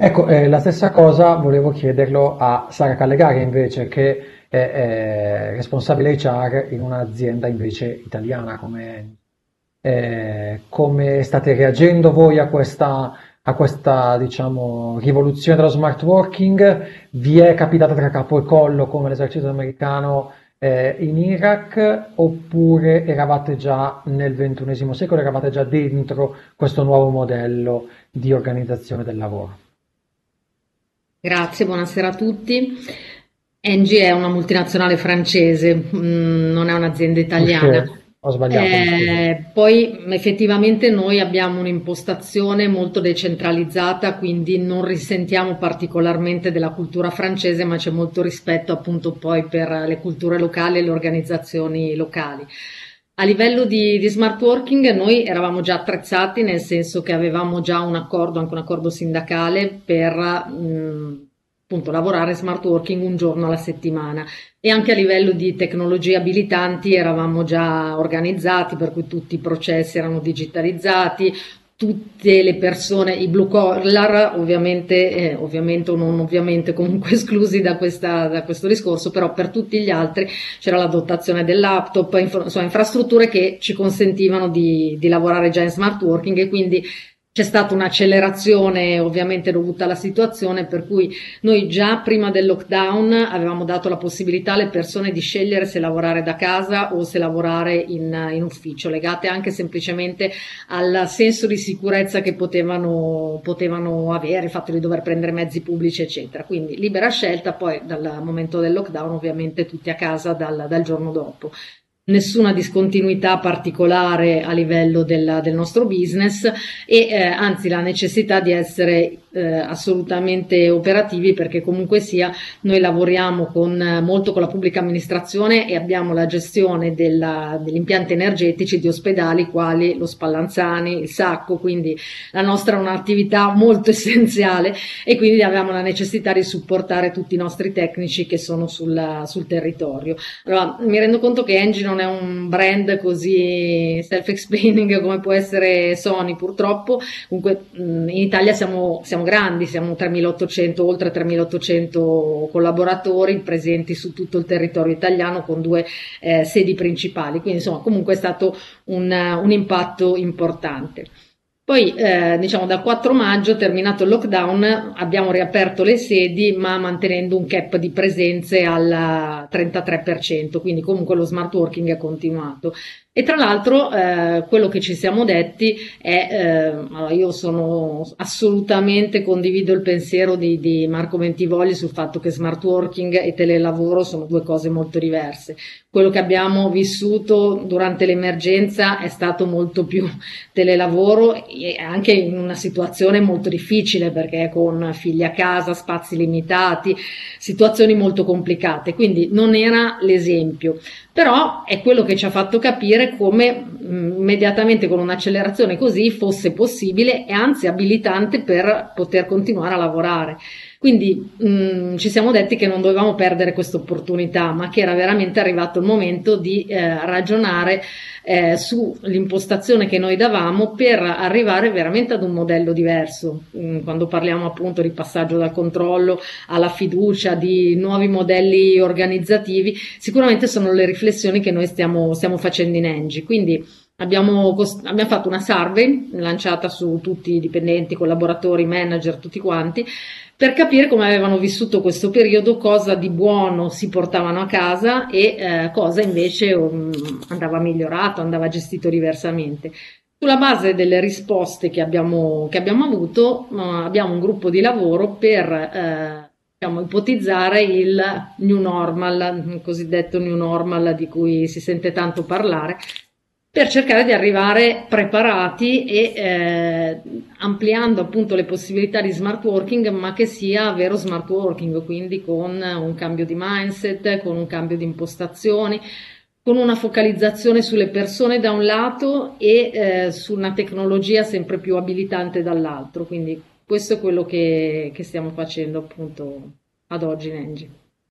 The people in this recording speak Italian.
Ecco, eh, la stessa cosa volevo chiederlo a Sara Callegari invece, che è, è responsabile HR in un'azienda invece italiana come eh, come state reagendo voi a questa, a questa diciamo, rivoluzione dello smart working? Vi è capitata tra capo e collo come l'esercito americano eh, in Iraq oppure eravate già nel XXI secolo, eravate già dentro questo nuovo modello di organizzazione del lavoro? Grazie, buonasera a tutti. Engie è una multinazionale francese, mm, non è un'azienda italiana. Okay. Ho sbagliato. Eh, poi effettivamente noi abbiamo un'impostazione molto decentralizzata, quindi non risentiamo particolarmente della cultura francese, ma c'è molto rispetto appunto poi per le culture locali e le organizzazioni locali. A livello di, di, smart working noi eravamo già attrezzati, nel senso che avevamo già un accordo, anche un accordo sindacale per mh, appunto lavorare smart working un giorno alla settimana. E anche a livello di tecnologie abilitanti eravamo già organizzati per cui tutti i processi erano digitalizzati tutte le persone, i blue collar, ovviamente, eh, ovviamente o non ovviamente, comunque esclusi da, questa, da, questo discorso, però per tutti gli altri c'era la dotazione del laptop, infra, insomma, infrastrutture che ci consentivano di, di lavorare già in smart working e quindi c'è stata un'accelerazione ovviamente dovuta alla situazione per cui noi già prima del lockdown avevamo dato la possibilità alle persone di scegliere se lavorare da casa o se lavorare in, in ufficio, legate anche semplicemente al senso di sicurezza che potevano, potevano avere, il fatto di dover prendere mezzi pubblici eccetera. Quindi libera scelta, poi dal momento del lockdown ovviamente tutti a casa dal, dal giorno dopo nessuna discontinuità particolare a livello del, del nostro business e eh, anzi la necessità di essere eh, assolutamente operativi perché comunque sia noi lavoriamo con, eh, molto con la pubblica amministrazione e abbiamo la gestione della, degli impianti energetici di ospedali quali lo Spallanzani, il Sacco, quindi la nostra è un'attività molto essenziale e quindi avevamo la necessità di supportare tutti i nostri tecnici che sono sul, sul territorio. Allora, mi rendo conto che Engie non è un brand così self-explaining come può essere Sony purtroppo, comunque in Italia siamo, siamo grandi, siamo 3.800, oltre 3.800 collaboratori presenti su tutto il territorio italiano con due eh, sedi principali, quindi insomma comunque è stato un, un impatto importante. Poi, eh, diciamo, dal 4 maggio, terminato il lockdown, abbiamo riaperto le sedi, ma mantenendo un cap di presenze al 33%, quindi comunque lo smart working è continuato. E tra l'altro eh, quello che ci siamo detti è, eh, io sono assolutamente condivido il pensiero di, di, Marco Mentivogli sul fatto che smart working e telelavoro sono due cose molto diverse. Quello che abbiamo vissuto durante l'emergenza è stato molto più telelavoro anche in una situazione molto difficile perché con figli a casa, spazi limitati, situazioni molto complicate, quindi non era l'esempio però è quello che ci ha fatto capire come mm, immediatamente con un'accelerazione così fosse possibile e anzi abilitante per poter continuare a lavorare. Quindi mh, mm, ci siamo detti che non dovevamo perdere questa opportunità, ma che era veramente arrivato il momento di eh, ragionare eh, sull'impostazione che noi davamo per arrivare veramente ad un modello diverso. Mh, mm, quando parliamo appunto di passaggio dal controllo alla fiducia, di nuovi modelli organizzativi, sicuramente sono le riflessioni che noi stiamo, stiamo facendo in Engie. Quindi Abbiamo, abbiamo, fatto una survey lanciata su tutti i dipendenti, collaboratori, manager, tutti quanti, per capire come avevano vissuto questo periodo, cosa di buono si portavano a casa e eh, cosa invece um, andava migliorato, andava gestito diversamente. Sulla base delle risposte che abbiamo, che abbiamo avuto, uh, abbiamo un gruppo di lavoro per eh, diciamo, ipotizzare il new normal, il cosiddetto new normal di cui si sente tanto parlare, per cercare di arrivare preparati e eh, ampliando appunto le possibilità di smart working, ma che sia vero smart working, quindi con un cambio di mindset, con un cambio di impostazioni, con una focalizzazione sulle persone da un lato e eh, su una tecnologia sempre più abilitante dall'altro. Quindi questo è quello che, che stiamo facendo appunto ad oggi in Engie.